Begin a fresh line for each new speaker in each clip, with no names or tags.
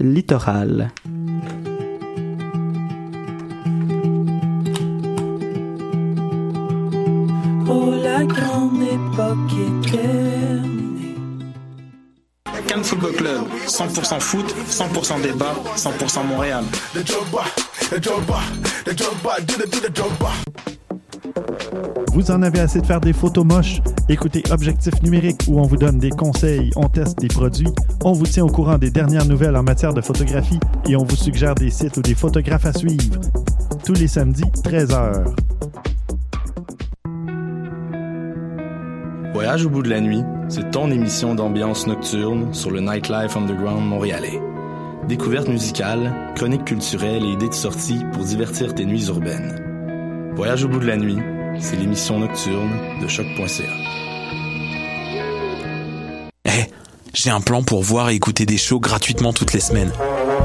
Littoral.
Oh, la grande époque est terminée.
Cannes Football Club, 100% foot, 100% débat, 100% Montréal.
Vous en avez assez de faire des photos moches? Écoutez Objectif numérique où on vous donne des conseils, on teste des produits, on vous tient au courant des dernières nouvelles en matière de photographie et on vous suggère des sites ou des photographes à suivre. Tous les samedis, 13h.
Voyage au bout de la nuit, c'est ton émission d'ambiance nocturne sur le Nightlife Underground montréalais. Découvertes musicales, chroniques culturelles et idées de sortie pour divertir tes nuits urbaines. Voyage au bout de la nuit, c'est l'émission nocturne de choc.ca.
Eh, j'ai un plan pour voir et écouter des shows gratuitement toutes les semaines.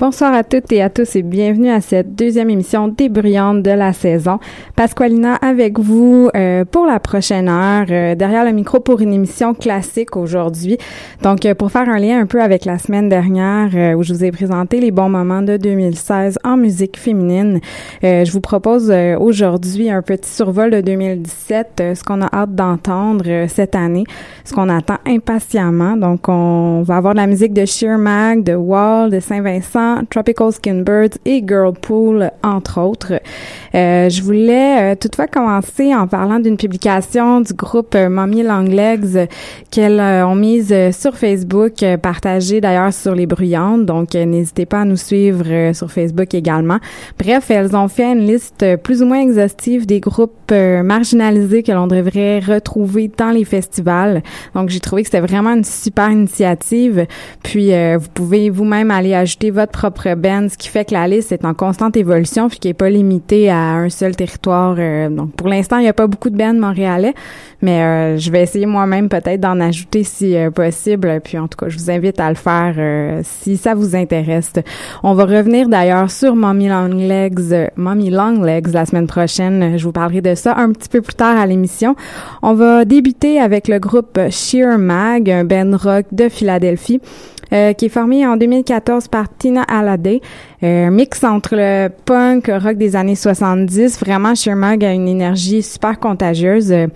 Bonsoir à toutes et à tous et bienvenue à cette deuxième émission débruyante de la saison. Pasqualina avec vous euh, pour la prochaine heure, euh, derrière le micro pour une émission classique aujourd'hui. Donc, euh, pour faire un lien un peu avec la semaine dernière où je vous ai présenté les bons moments de 2016 en musique féminine, je vous propose aujourd'hui un petit survol de 2017, ce qu'on a hâte d'entendre cette année, ce qu'on attend impatiemment. Donc, on va avoir de la musique de Sheer Mag, de Wall, de Saint-Vincent, Tropical Skin Birds et Girlpool, entre autres. Euh, je voulais euh, toutefois commencer en parlant d'une publication du groupe euh, Mommy Longlegs qu'elles euh, ont mise sur Facebook, partagée d'ailleurs sur les bruyantes. Donc, n'hésitez pas à nous suivre sur Facebook également. Bref, elles ont fait une liste plus ou moins exhaustive des groupes marginalisés que l'on devrait retrouver dans les festivals. Donc, j'ai trouvé que c'était vraiment une super initiative. Puis, vous pouvez vous-même aller ajouter votre propre band, ce qui fait que la liste est en constante évolution puis qui est pas limitée à un seul territoire. Euh, donc pour l'instant, il n'y a pas beaucoup de bands montréalais, mais euh, je vais essayer moi-même peut-être d'en ajouter si euh, possible. Puis en tout cas, je vous invite à le faire si ça vous intéresse. On va revenir d'ailleurs sur Mommy Long Legs, Mommy Long Legs la semaine prochaine. Je vous parlerai de ça un petit peu plus tard à l'émission. On va débuter avec le groupe Sheer Mag, un band rock de Philadelphie. Euh, qui est formé en 2014 par Tina Alade. Euh, mix entre le punk, rock des années 70. Vraiment, Shermag a une énergie super contagieuse. Euh,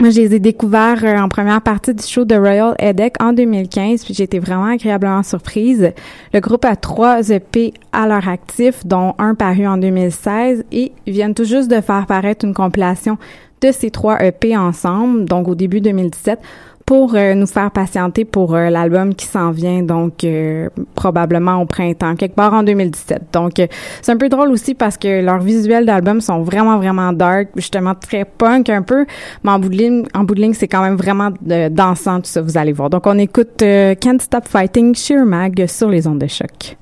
moi, je les ai découverts en première partie du show de Royal Edec en 2015, puis j'ai été vraiment agréablement surprise. Le groupe a trois EP à leur actif, dont un paru en 2016, et ils viennent tout juste de faire paraître une compilation de ces trois EP ensemble, donc au début 2017 pour euh, nous faire patienter pour euh, l'album qui s'en vient, donc euh, probablement au printemps, quelque part en 2017. Donc c'est un peu drôle aussi parce que leurs visuels d'album sont vraiment vraiment dark, justement très punk un peu, mais en bout de ligne, en bout de ligne c'est quand même vraiment dansant tout ça, vous allez voir. Donc on écoute Can't Stop Fighting Sheer Mag sur les ondes de choc.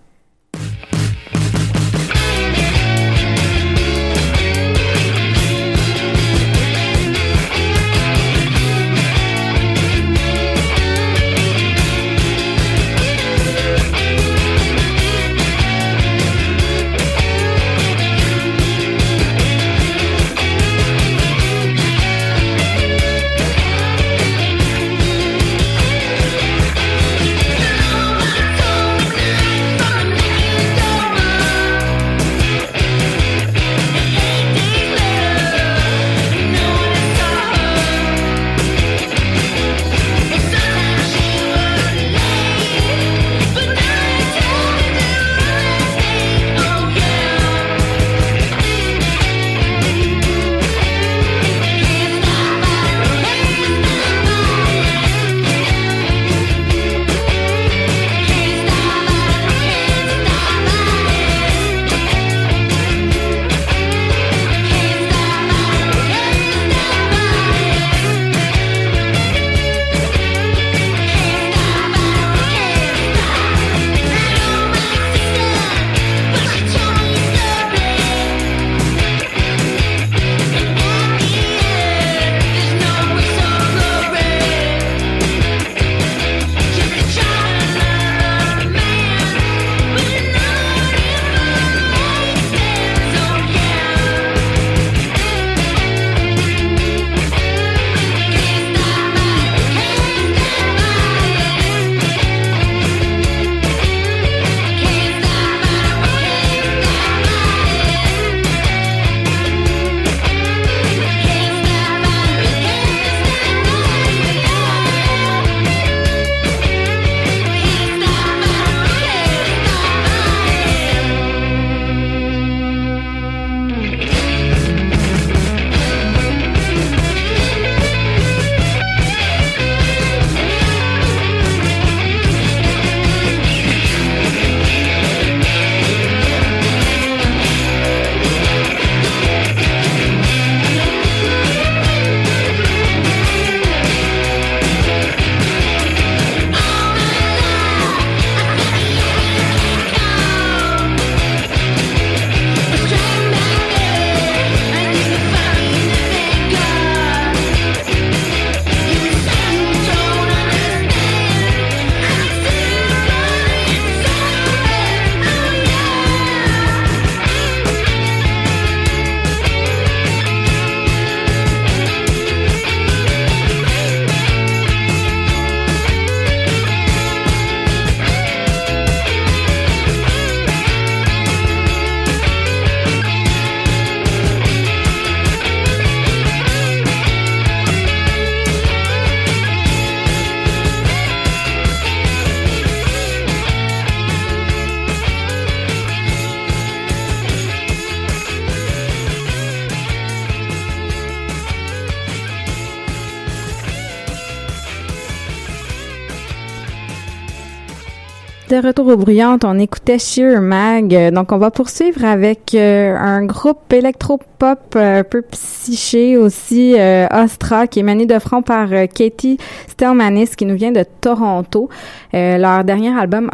Retour aux bruyantes, on écoutait Sheer Mag. Donc, on va poursuivre avec euh, un groupe électro-pop euh, un peu psyché aussi, euh, Astra, qui est mené de front par Katie Stelmanis, qui nous vient de Toronto. leur dernier album,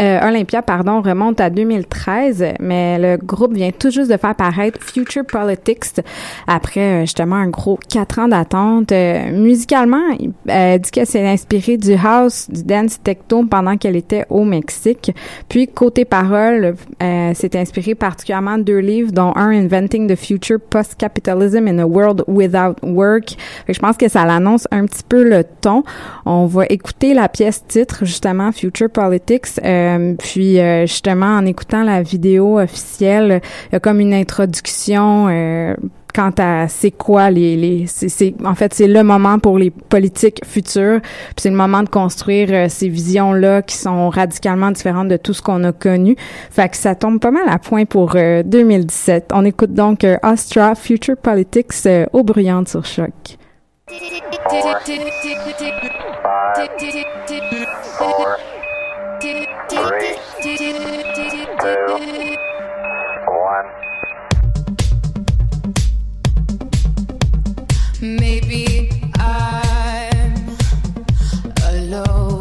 Olympia, pardon, remonte à 2013, mais le groupe vient tout juste de faire paraître Future Politics après justement un gros quatre ans d'attente. musicalement, elle dit qu'elle s'est inspirée du house, du dance techno pendant qu'elle était au Mexique. Puis côté parole, euh, c'est inspiré particulièrement de deux livres, dont un Inventing the Future Post-Capitalism in a World Without Work. je pense que ça l'annonce un petit peu le ton. On va écouter la pièce titre justement Future Politics. Euh, puis euh, justement en écoutant la vidéo officielle, il y a comme une introduction euh, quant à c'est quoi les, les c'est, en fait c'est le moment pour les politiques futures. Puis c'est le moment de construire euh, ces visions là qui sont radicalement différentes de tout ce qu'on a connu. Fait que ça tombe pas mal à point pour 2017 euh, on écoute donc euh, Astra Future Politics au bruyant sur choc
low.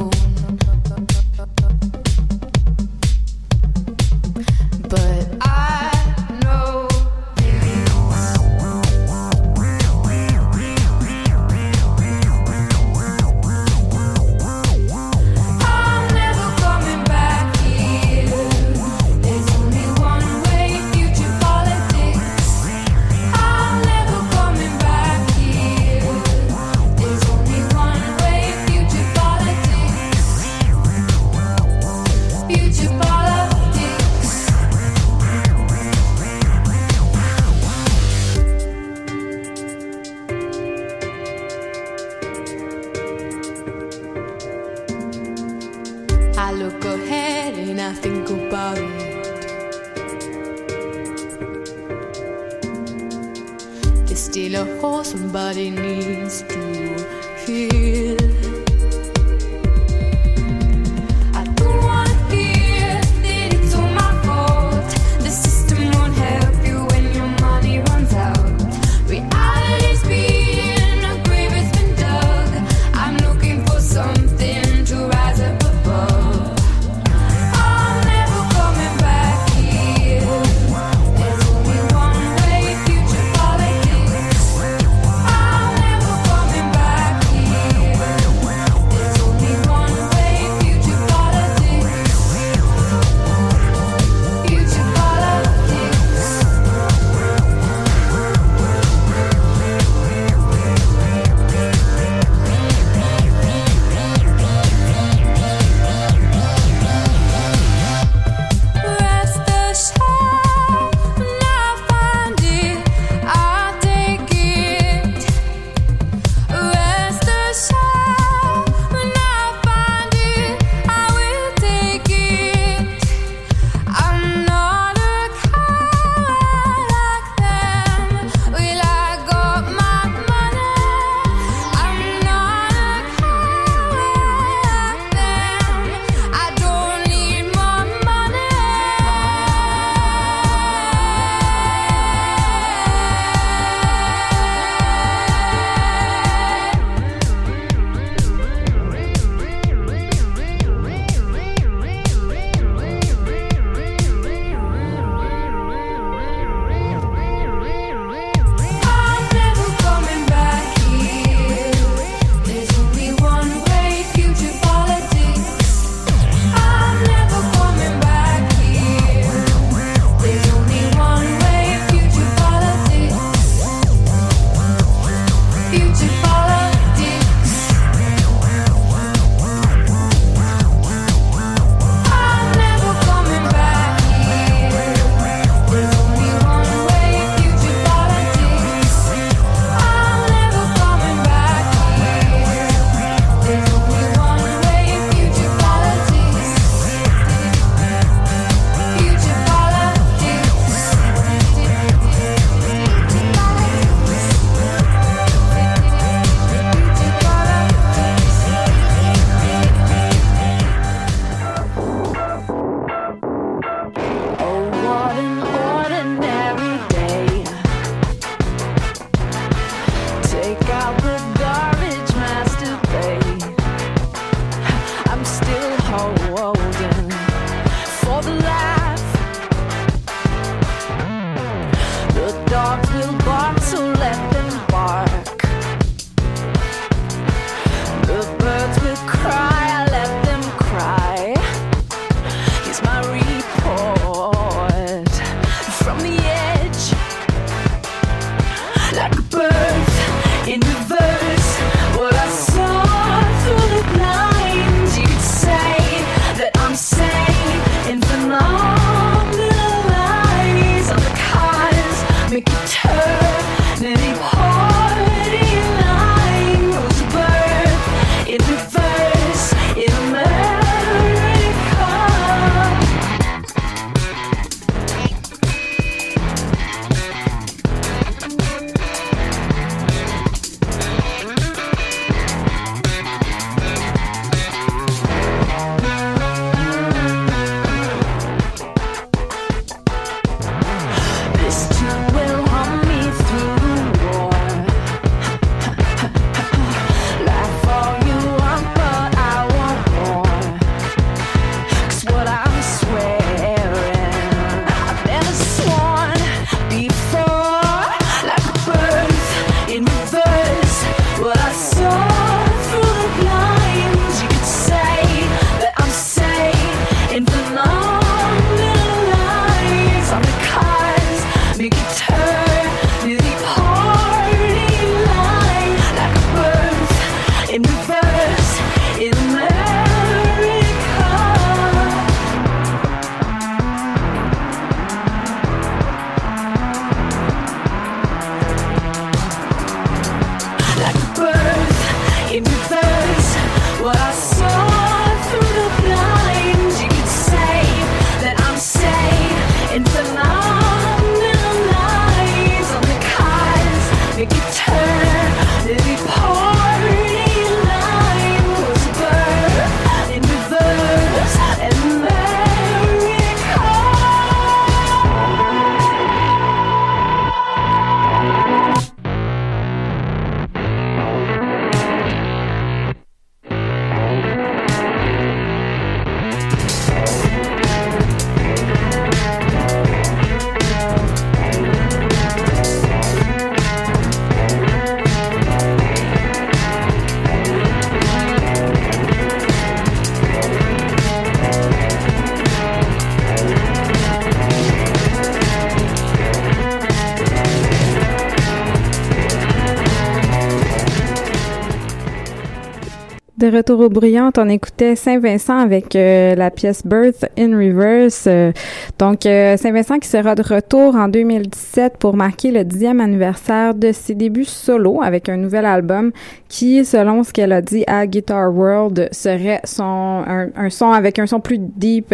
De retour aux bruyantes, on écoutait Saint-Vincent avec euh, la pièce Birth in Reverse. Euh, donc, euh, Saint-Vincent qui sera de retour en 2017 pour marquer le dixième anniversaire de ses débuts solo avec un nouvel album qui, selon ce qu'elle a dit à Guitar World, serait son un, son avec un son plus deep,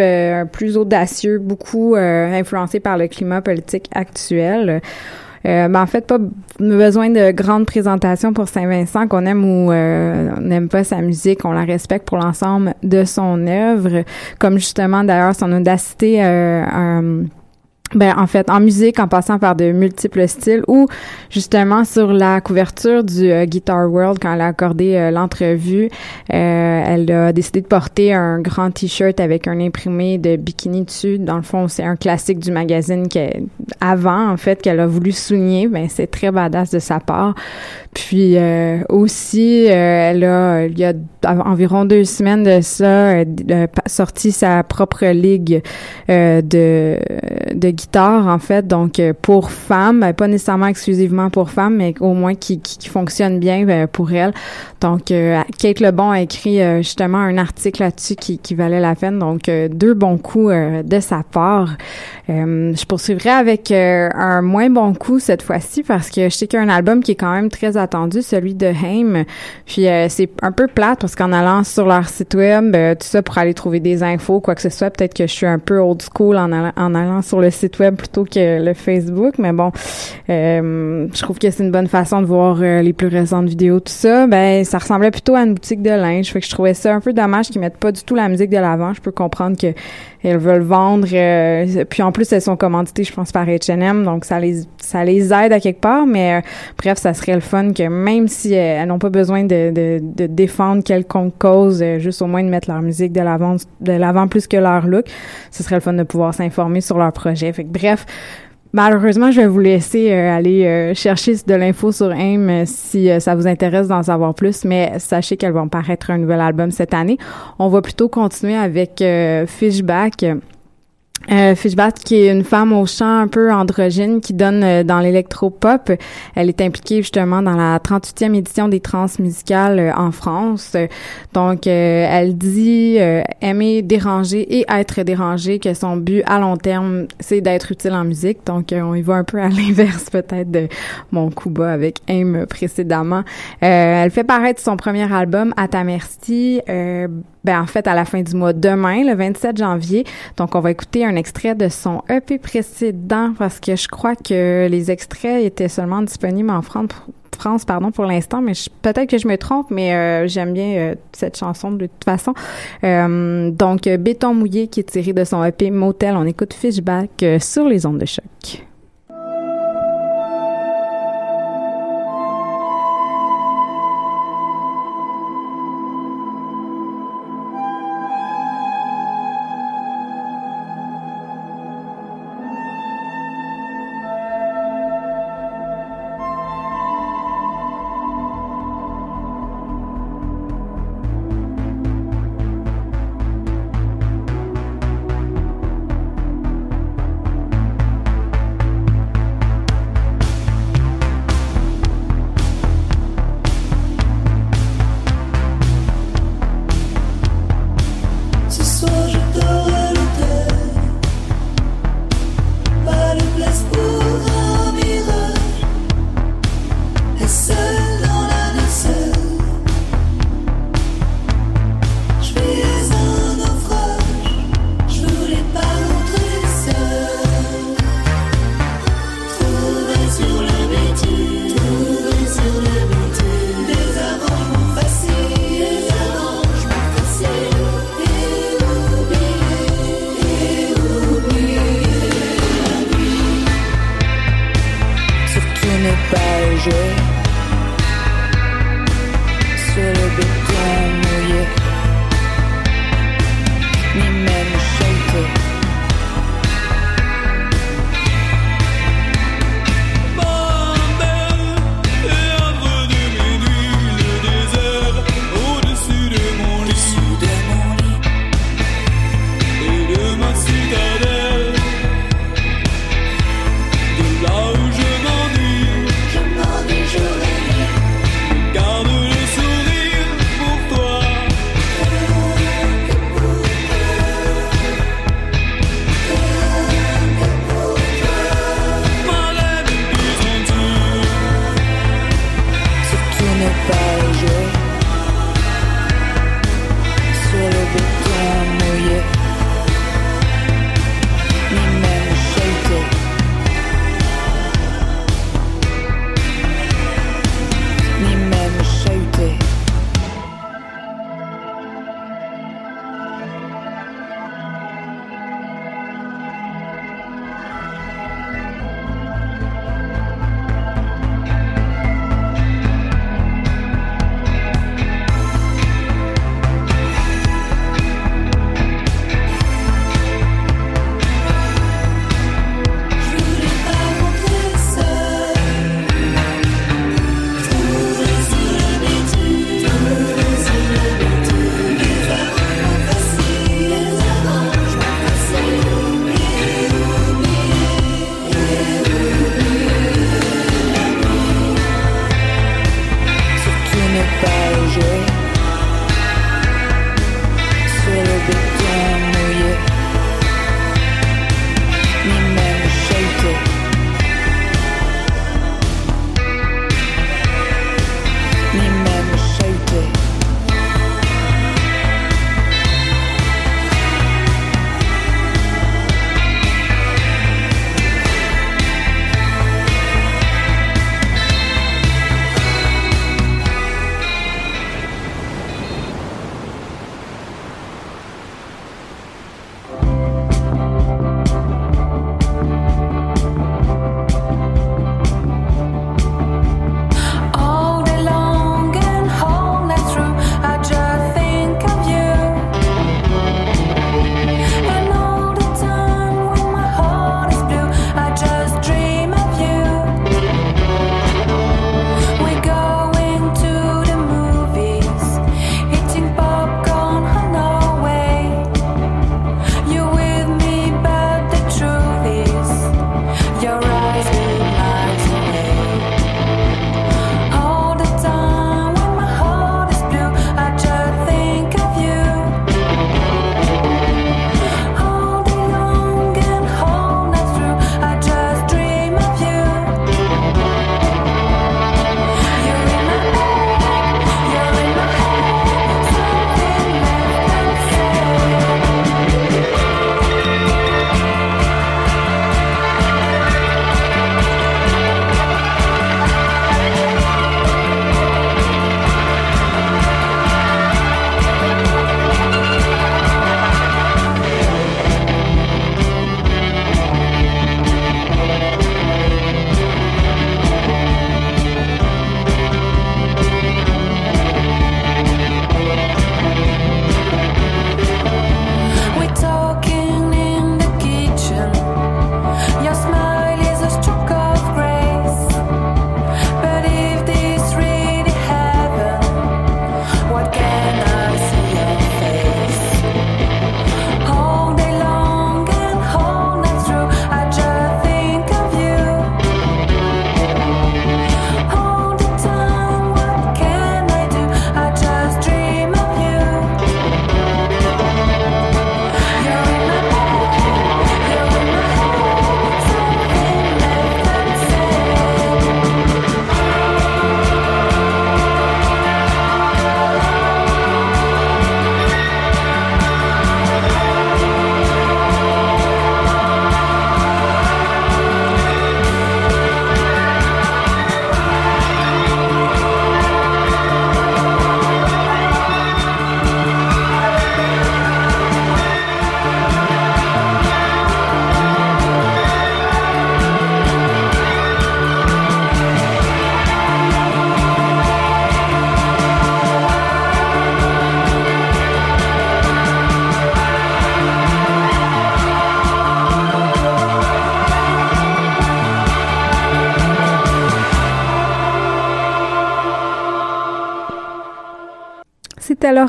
plus audacieux, beaucoup influencé par le climat politique actuel. Euh, ben, en fait, pas besoin de grandes présentations pour Saint-Vincent, qu'on aime ou euh, on n'aime pas sa musique, on la respecte pour l'ensemble de son œuvre, comme justement d'ailleurs son audacité euh, ben, en fait, en musique, en passant par de multiples styles, ou justement sur la couverture du euh, Guitar World, quand elle a accordé euh, l'entrevue, euh, elle a décidé de porter un grand t-shirt avec un imprimé de bikini dessus. Dans le fond, c'est un classique du magazine qu'elle- avant, en fait, qu'elle a voulu souligner. Ben, c'est très badass de sa part. Puis aussi, elle a, il y a environ deux semaines de ça, sorti sa propre ligue de, de guitare, en fait, donc euh, pour femmes, euh, pas nécessairement exclusivement pour femmes, mais au moins qui, qui, qui fonctionne bien euh, pour elle. Donc, euh, Kate Lebon a écrit euh, justement un article là-dessus qui, qui valait la peine. Donc, deux bons coups de sa part. Je poursuivrai avec un moins bon coup cette fois-ci parce que je sais qu'il y a un album qui est quand même très attendu, celui de Haim. Puis c'est un peu plate parce qu'en allant sur leur site web, tout ça pour aller trouver des infos, quoi que ce soit, peut-être que je suis un peu old school en allant, en allant sur le site web plutôt que le Facebook, mais bon, euh, je trouve que c'est une bonne façon de voir euh, les plus récentes vidéos, tout ça. Ben, ça ressemblait plutôt à une boutique de linge, fait que je trouvais ça un peu dommage qu'ils mettent pas du tout la musique de l'avant. Je peux comprendre que elles veulent vendre, euh, puis en plus elles sont commanditées, je pense par H&M, donc ça les ça les aide à quelque part. Mais euh, bref, ça serait le fun que même si euh, elles n'ont pas besoin de, de, de défendre quelconque cause, euh, juste au moins de mettre leur musique de l'avant de l'avant plus que leur look, ce serait le fun de pouvoir s'informer sur leur projet. Fait que bref. Malheureusement, je vais vous laisser euh, aller euh, chercher de l'info sur AIM euh, si ça vous intéresse d'en savoir plus, mais sachez qu'elles vont paraître un nouvel album cette année. On va plutôt continuer avec Fishback. Euh, Fishback, qui est une femme au chant un peu androgyne qui donne euh, dans l'électro-pop. Elle est impliquée justement dans la 38e édition des trans musicales euh, en France. Donc, euh, elle dit euh, aimer déranger et être dérangée, que son but à long terme, c'est d'être utile en musique. Donc, euh, on y va un peu à l'inverse peut-être de mon coup avec Aim précédemment. Elle fait paraître son premier album, À ta merci, ben, en fait, à la fin du mois demain, le 27 janvier. Donc, on va écouter un extrait de son EP précédent parce que je crois que les extraits étaient seulement disponibles en France. France, pardon, pour l'instant, mais peut-être que je me trompe, mais euh, j'aime bien euh, cette chanson de toute façon. Euh, donc, Béton mouillé qui est tiré de son EP Motel. On écoute Fishback sur les ondes de choc.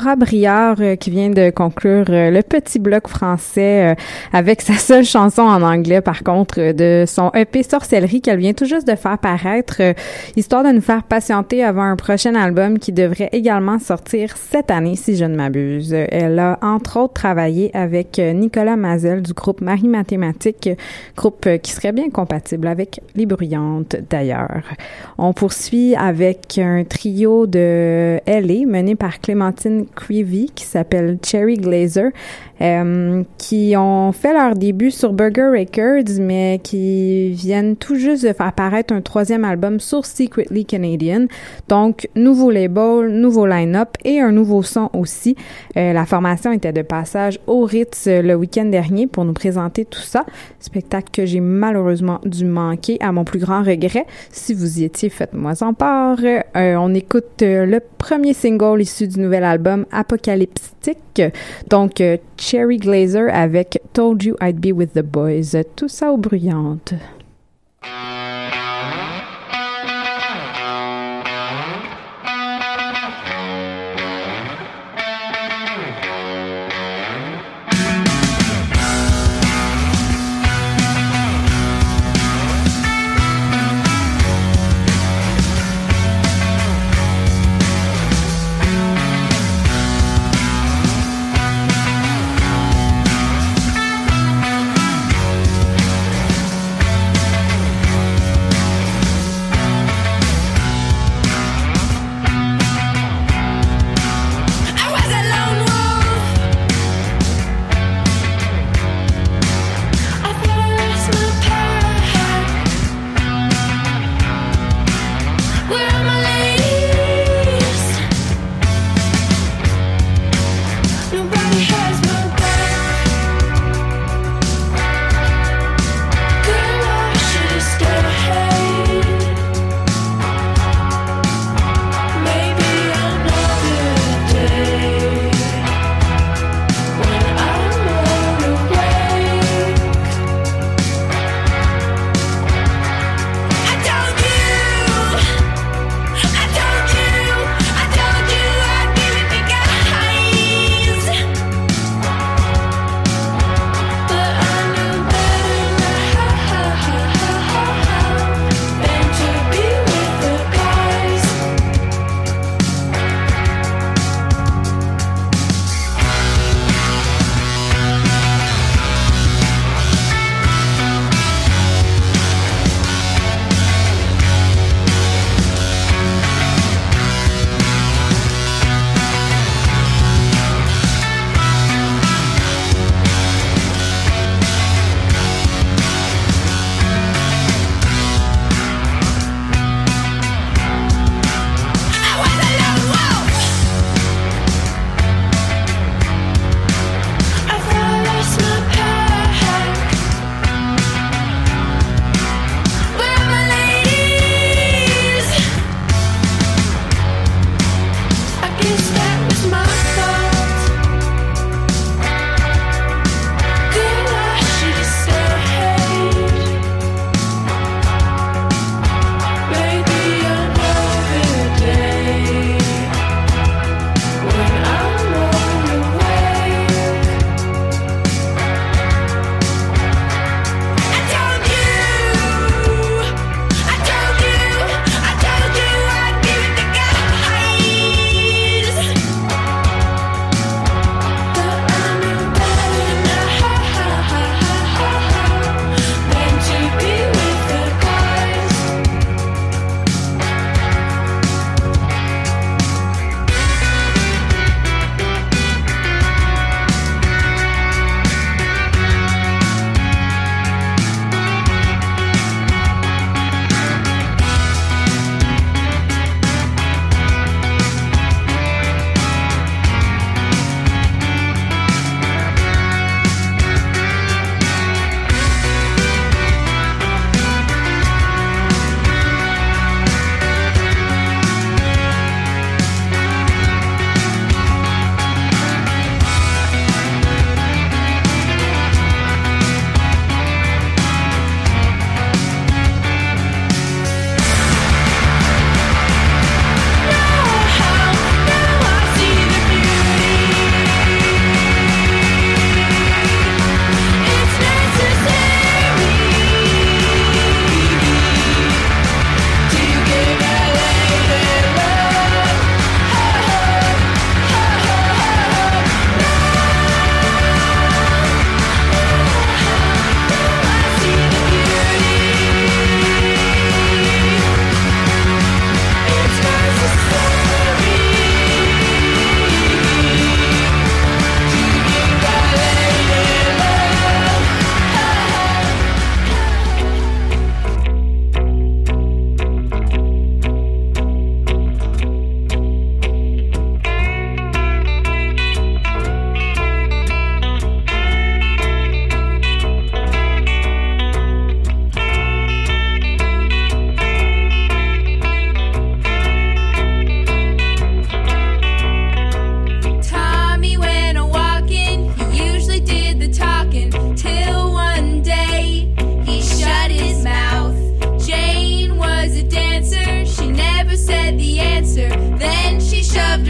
Laura Briard euh, qui vient de conclure euh, le petit bloc français euh, avec sa seule chanson en anglais, par contre, de son EP Sorcellerie qu'elle vient tout juste de faire paraître, histoire de nous faire patienter avant un prochain album qui devrait également sortir cette année, si je ne m'abuse. Elle a entre autres travaillé avec Nicolas Mazel du groupe Marie Mathématique, euh, groupe qui serait bien compatible avec Les Bruyantes d'ailleurs. On poursuit avec un trio de LA mené par Clémentine Qui s'appelle Cherry Glazer, euh, qui ont fait leur début sur Burger Records, mais qui viennent tout juste de faire paraître un troisième album sur Secretly Canadian. Donc, nouveau label, nouveau line-up et un nouveau son aussi. Euh, la formation était de passage au Ritz euh, le week-end dernier pour nous présenter tout ça. Spectacle que j'ai malheureusement dû manquer à mon plus grand regret. Si vous y étiez, faites-moi en part. On écoute le premier single issu du nouvel album Apocalyptique. Donc, euh, Cherry Glazer avec Told You I'd Be With The Boys. Tout ça aux.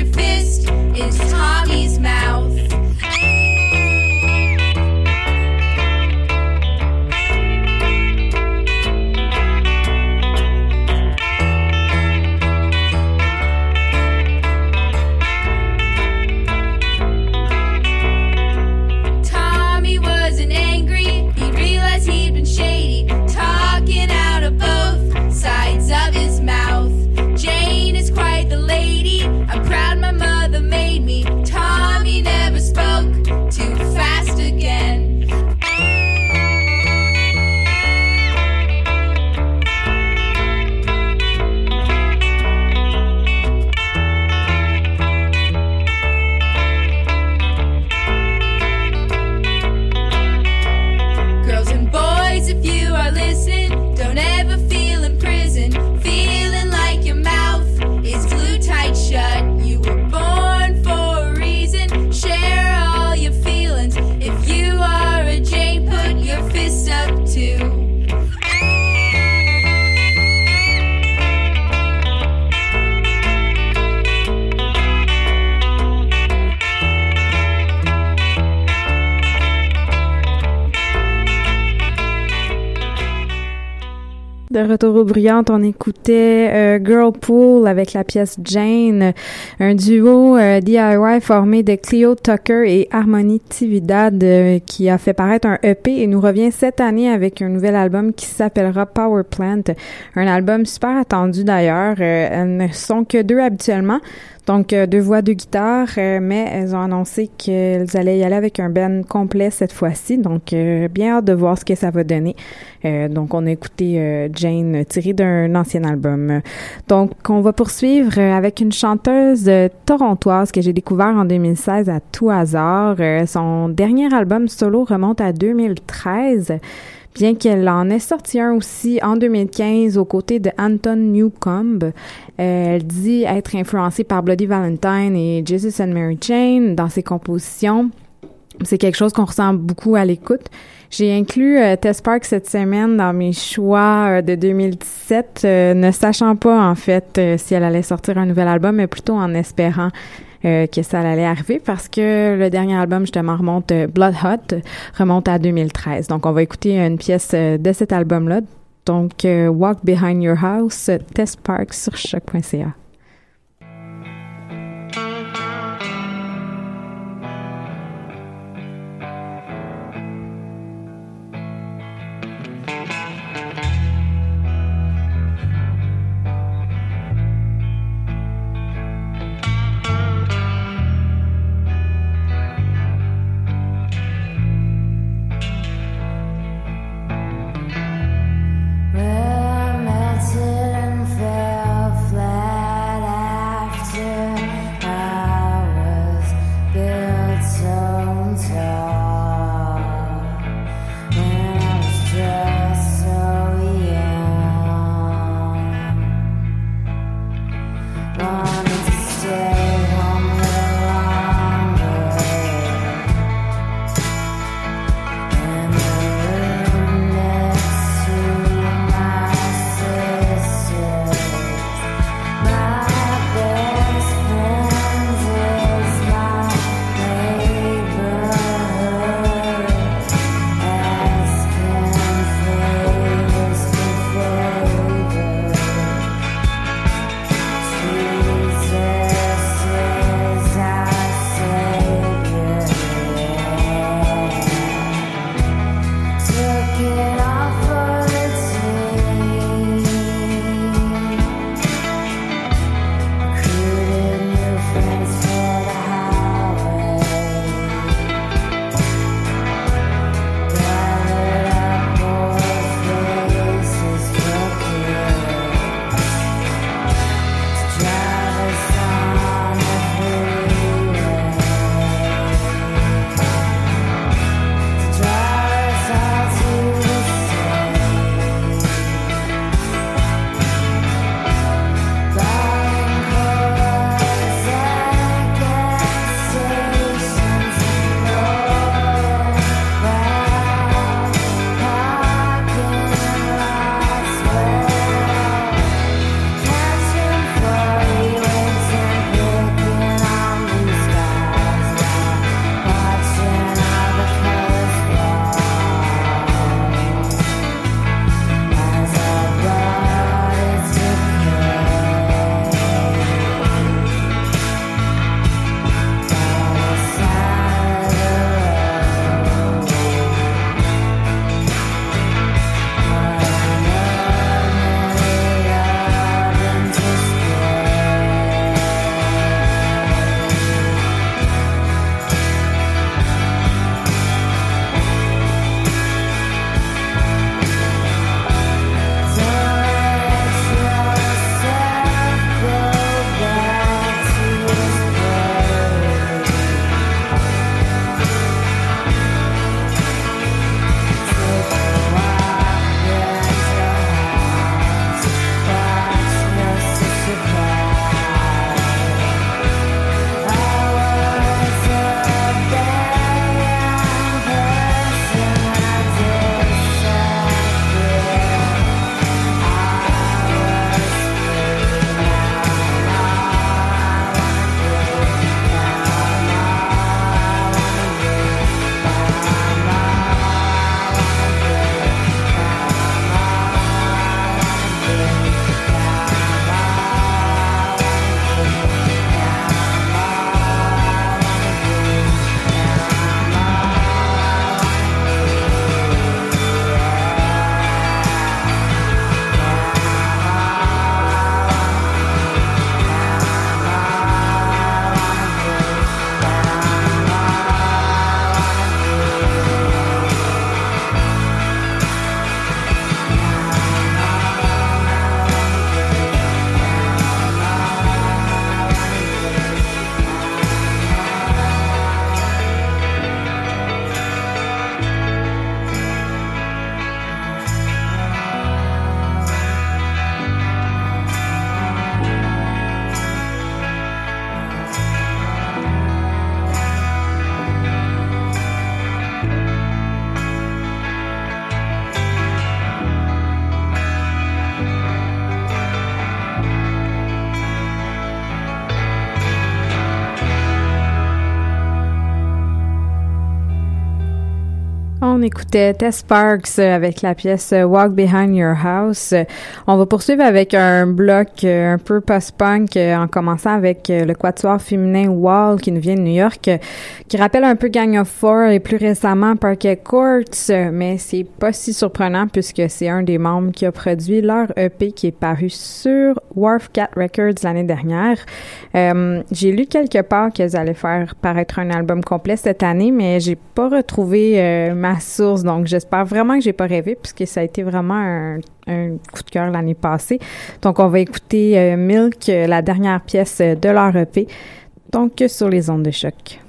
fist is tied. On écoutait euh, Girl Pool avec la pièce Jane, un duo euh, DIY formé de Cleo Tucker et Harmony Tividad qui a fait paraître un EP et nous revient cette année avec un nouvel album qui s'appellera Power Plant, un album super attendu d'ailleurs. Euh, elles ne sont que deux habituellement, donc euh, deux voix, deux guitares, euh, mais elles ont annoncé qu'elles allaient y aller avec un band complet cette fois-ci, donc euh, bien hâte de voir ce que ça va donner. Donc on a écouté Jane tirée d'un ancien album. Donc on va poursuivre avec une chanteuse torontoise que j'ai découvert en 2016 à tout hasard. Son dernier album solo remonte à 2013 bien qu'elle en ait sorti un aussi en 2015 aux côtés de Anton Newcomb. Euh, elle dit être influencée par Bloody Valentine et Jesus and Mary Chain dans ses compositions. C'est quelque chose qu'on ressent beaucoup à l'écoute. J'ai inclus euh, Tess Park cette semaine dans mes choix euh, de 2017, euh, ne sachant pas en fait euh, si elle allait sortir un nouvel album, mais plutôt en espérant euh, que ça allait arriver parce que le dernier album justement remonte Blood Hot remonte à 2013. Donc on va écouter une pièce de cet album-là. Donc euh, Walk Behind Your House, Tess Park sur choc.ca.
On écoutait Tess Sparks avec la pièce Walk Behind Your House. On va poursuivre avec un bloc un peu post-punk en commençant avec le quatuor féminin Wall qui nous vient de New York, qui rappelle un peu Gang of Four et plus récemment Parquet Courts, mais c'est pas si surprenant puisque c'est un des membres qui a produit leur EP qui est paru sur Wharf Cat Records l'année dernière. Euh, j'ai lu quelque part qu'elles allaient faire paraître un album complet cette année, mais j'ai pas retrouvé euh, ma source, donc j'espère vraiment que j'ai pas rêvé puisque ça a été vraiment un, coup de cœur l'année passée. Donc on va écouter euh, Milk, euh, la dernière pièce de leur EP, donc sur les ondes de choc.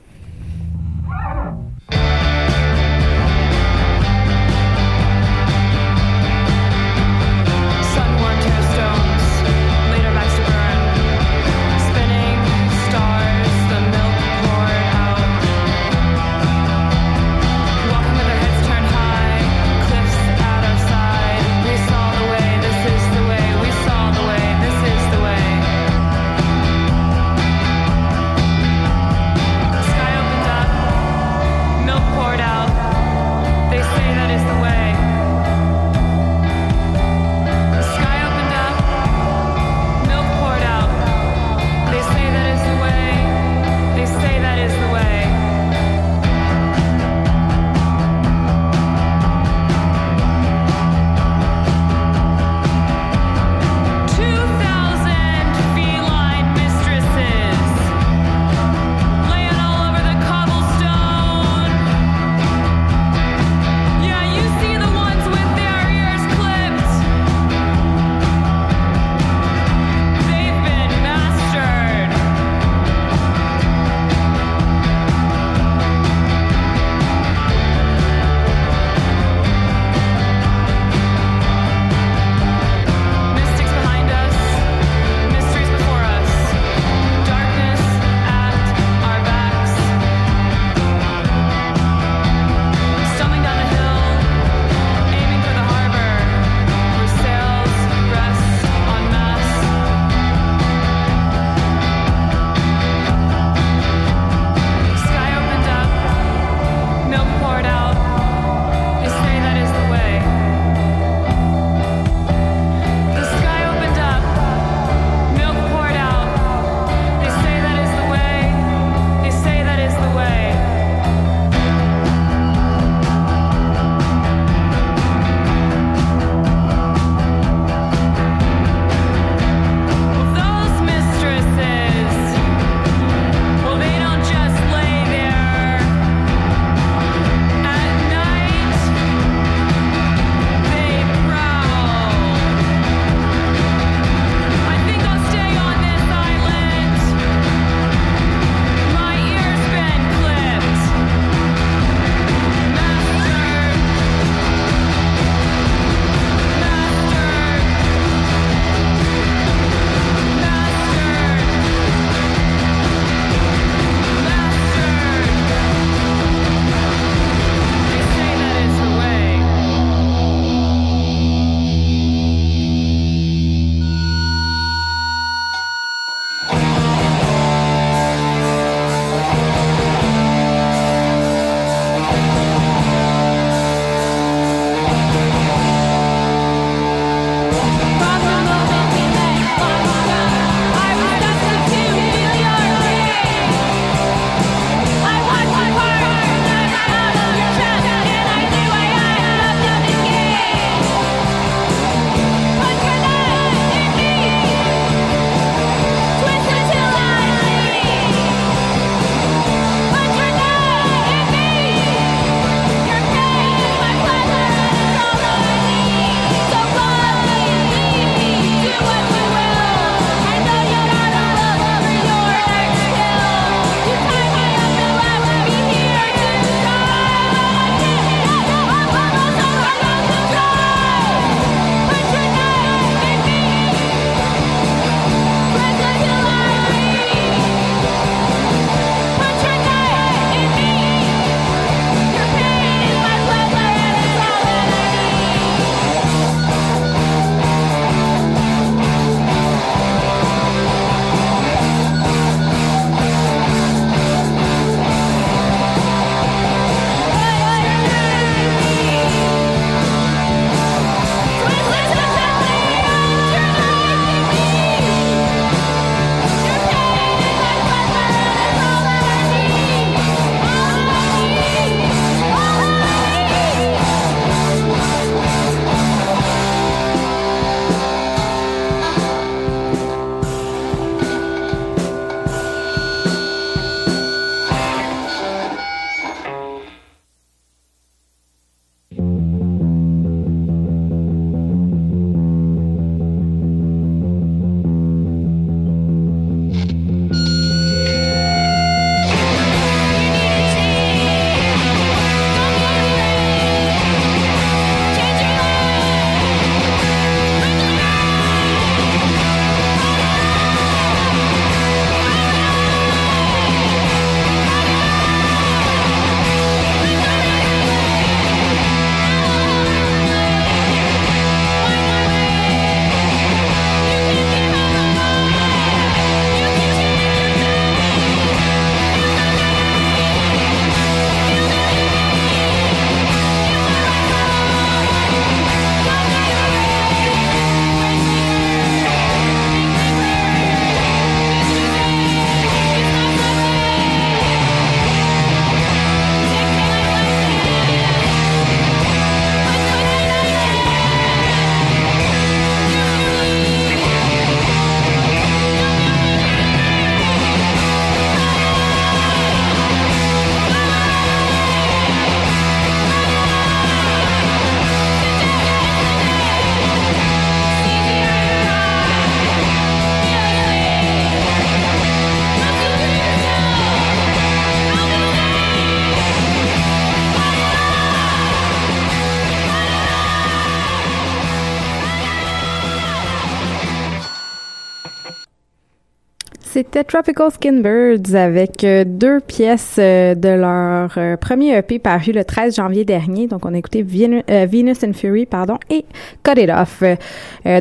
C'était Tropical Skin Birds avec euh, deux pièces euh, de leur euh, premier EP paru le 13 janvier dernier. Donc, on a écouté Venu- Venus and Fury, pardon, et Cut It Off.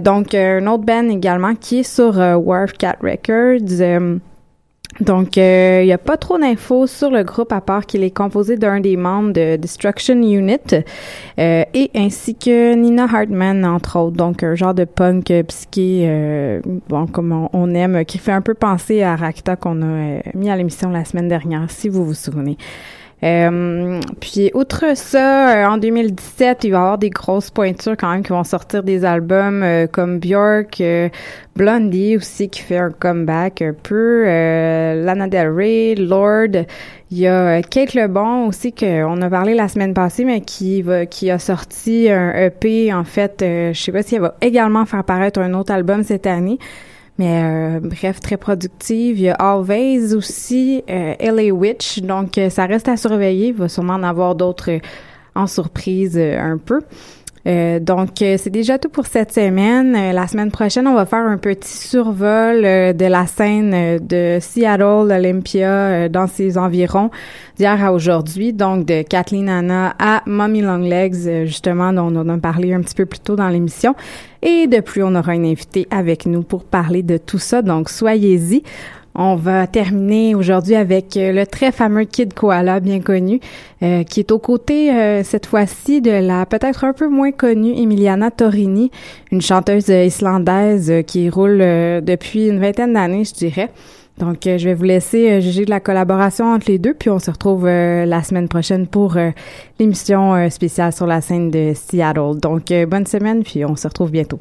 Donc, un autre band également qui est sur euh, Cat Records. Euh, donc, il n'y a pas trop d'infos sur le groupe à part qu'il est composé d'un des membres de Destruction Unit euh, et ainsi que Nina Hartman, entre autres. Donc, un genre de punk euh, psyché, euh, bon, comme on, on aime, euh, qui fait un peu penser à Rakta qu'on a euh, mis à l'émission la semaine dernière, si vous vous souvenez. Euh, puis outre ça, euh, en 2017, il va y avoir des grosses pointures quand même qui vont sortir des albums euh, comme Björk, euh, Blondie aussi qui fait un comeback un peu, euh, Lana Del Rey, Lord. Il y a Kate Lebon aussi qu'on a parlé la semaine passée, mais qui va qui a sorti un EP en fait. je sais pas si elle va également faire paraître un autre album cette année. Mais euh, bref, très productive. Il y a Always aussi, euh, LA Witch. Donc, euh, ça reste à surveiller. Il va sûrement en avoir d'autres euh, en surprise euh, un peu. Euh, donc, euh, c'est déjà tout pour cette semaine. Euh, la semaine prochaine, on va faire un petit survol euh, de la scène euh, de Seattle, Olympia, dans ses environs, d'hier à aujourd'hui. Donc, de Kathleen Anna à Mommy Longlegs, justement, dont on a parlé un petit peu plus tôt dans l'émission. Et de plus, on aura une invitée avec nous pour parler de tout ça. Donc, soyez-y. On va terminer aujourd'hui avec euh, le très fameux Kid Koala, bien connu, euh, qui est aux côtés euh, cette fois-ci de la peut-être un peu moins connue Emiliana Torini, une chanteuse euh, islandaise euh, qui roule depuis une vingtaine d'années, je dirais. Donc, je vais vous laisser juger de la collaboration entre les deux, puis on se retrouve la semaine prochaine pour l'émission spéciale sur la scène de Seattle. Donc, bonne semaine, puis on se retrouve bientôt.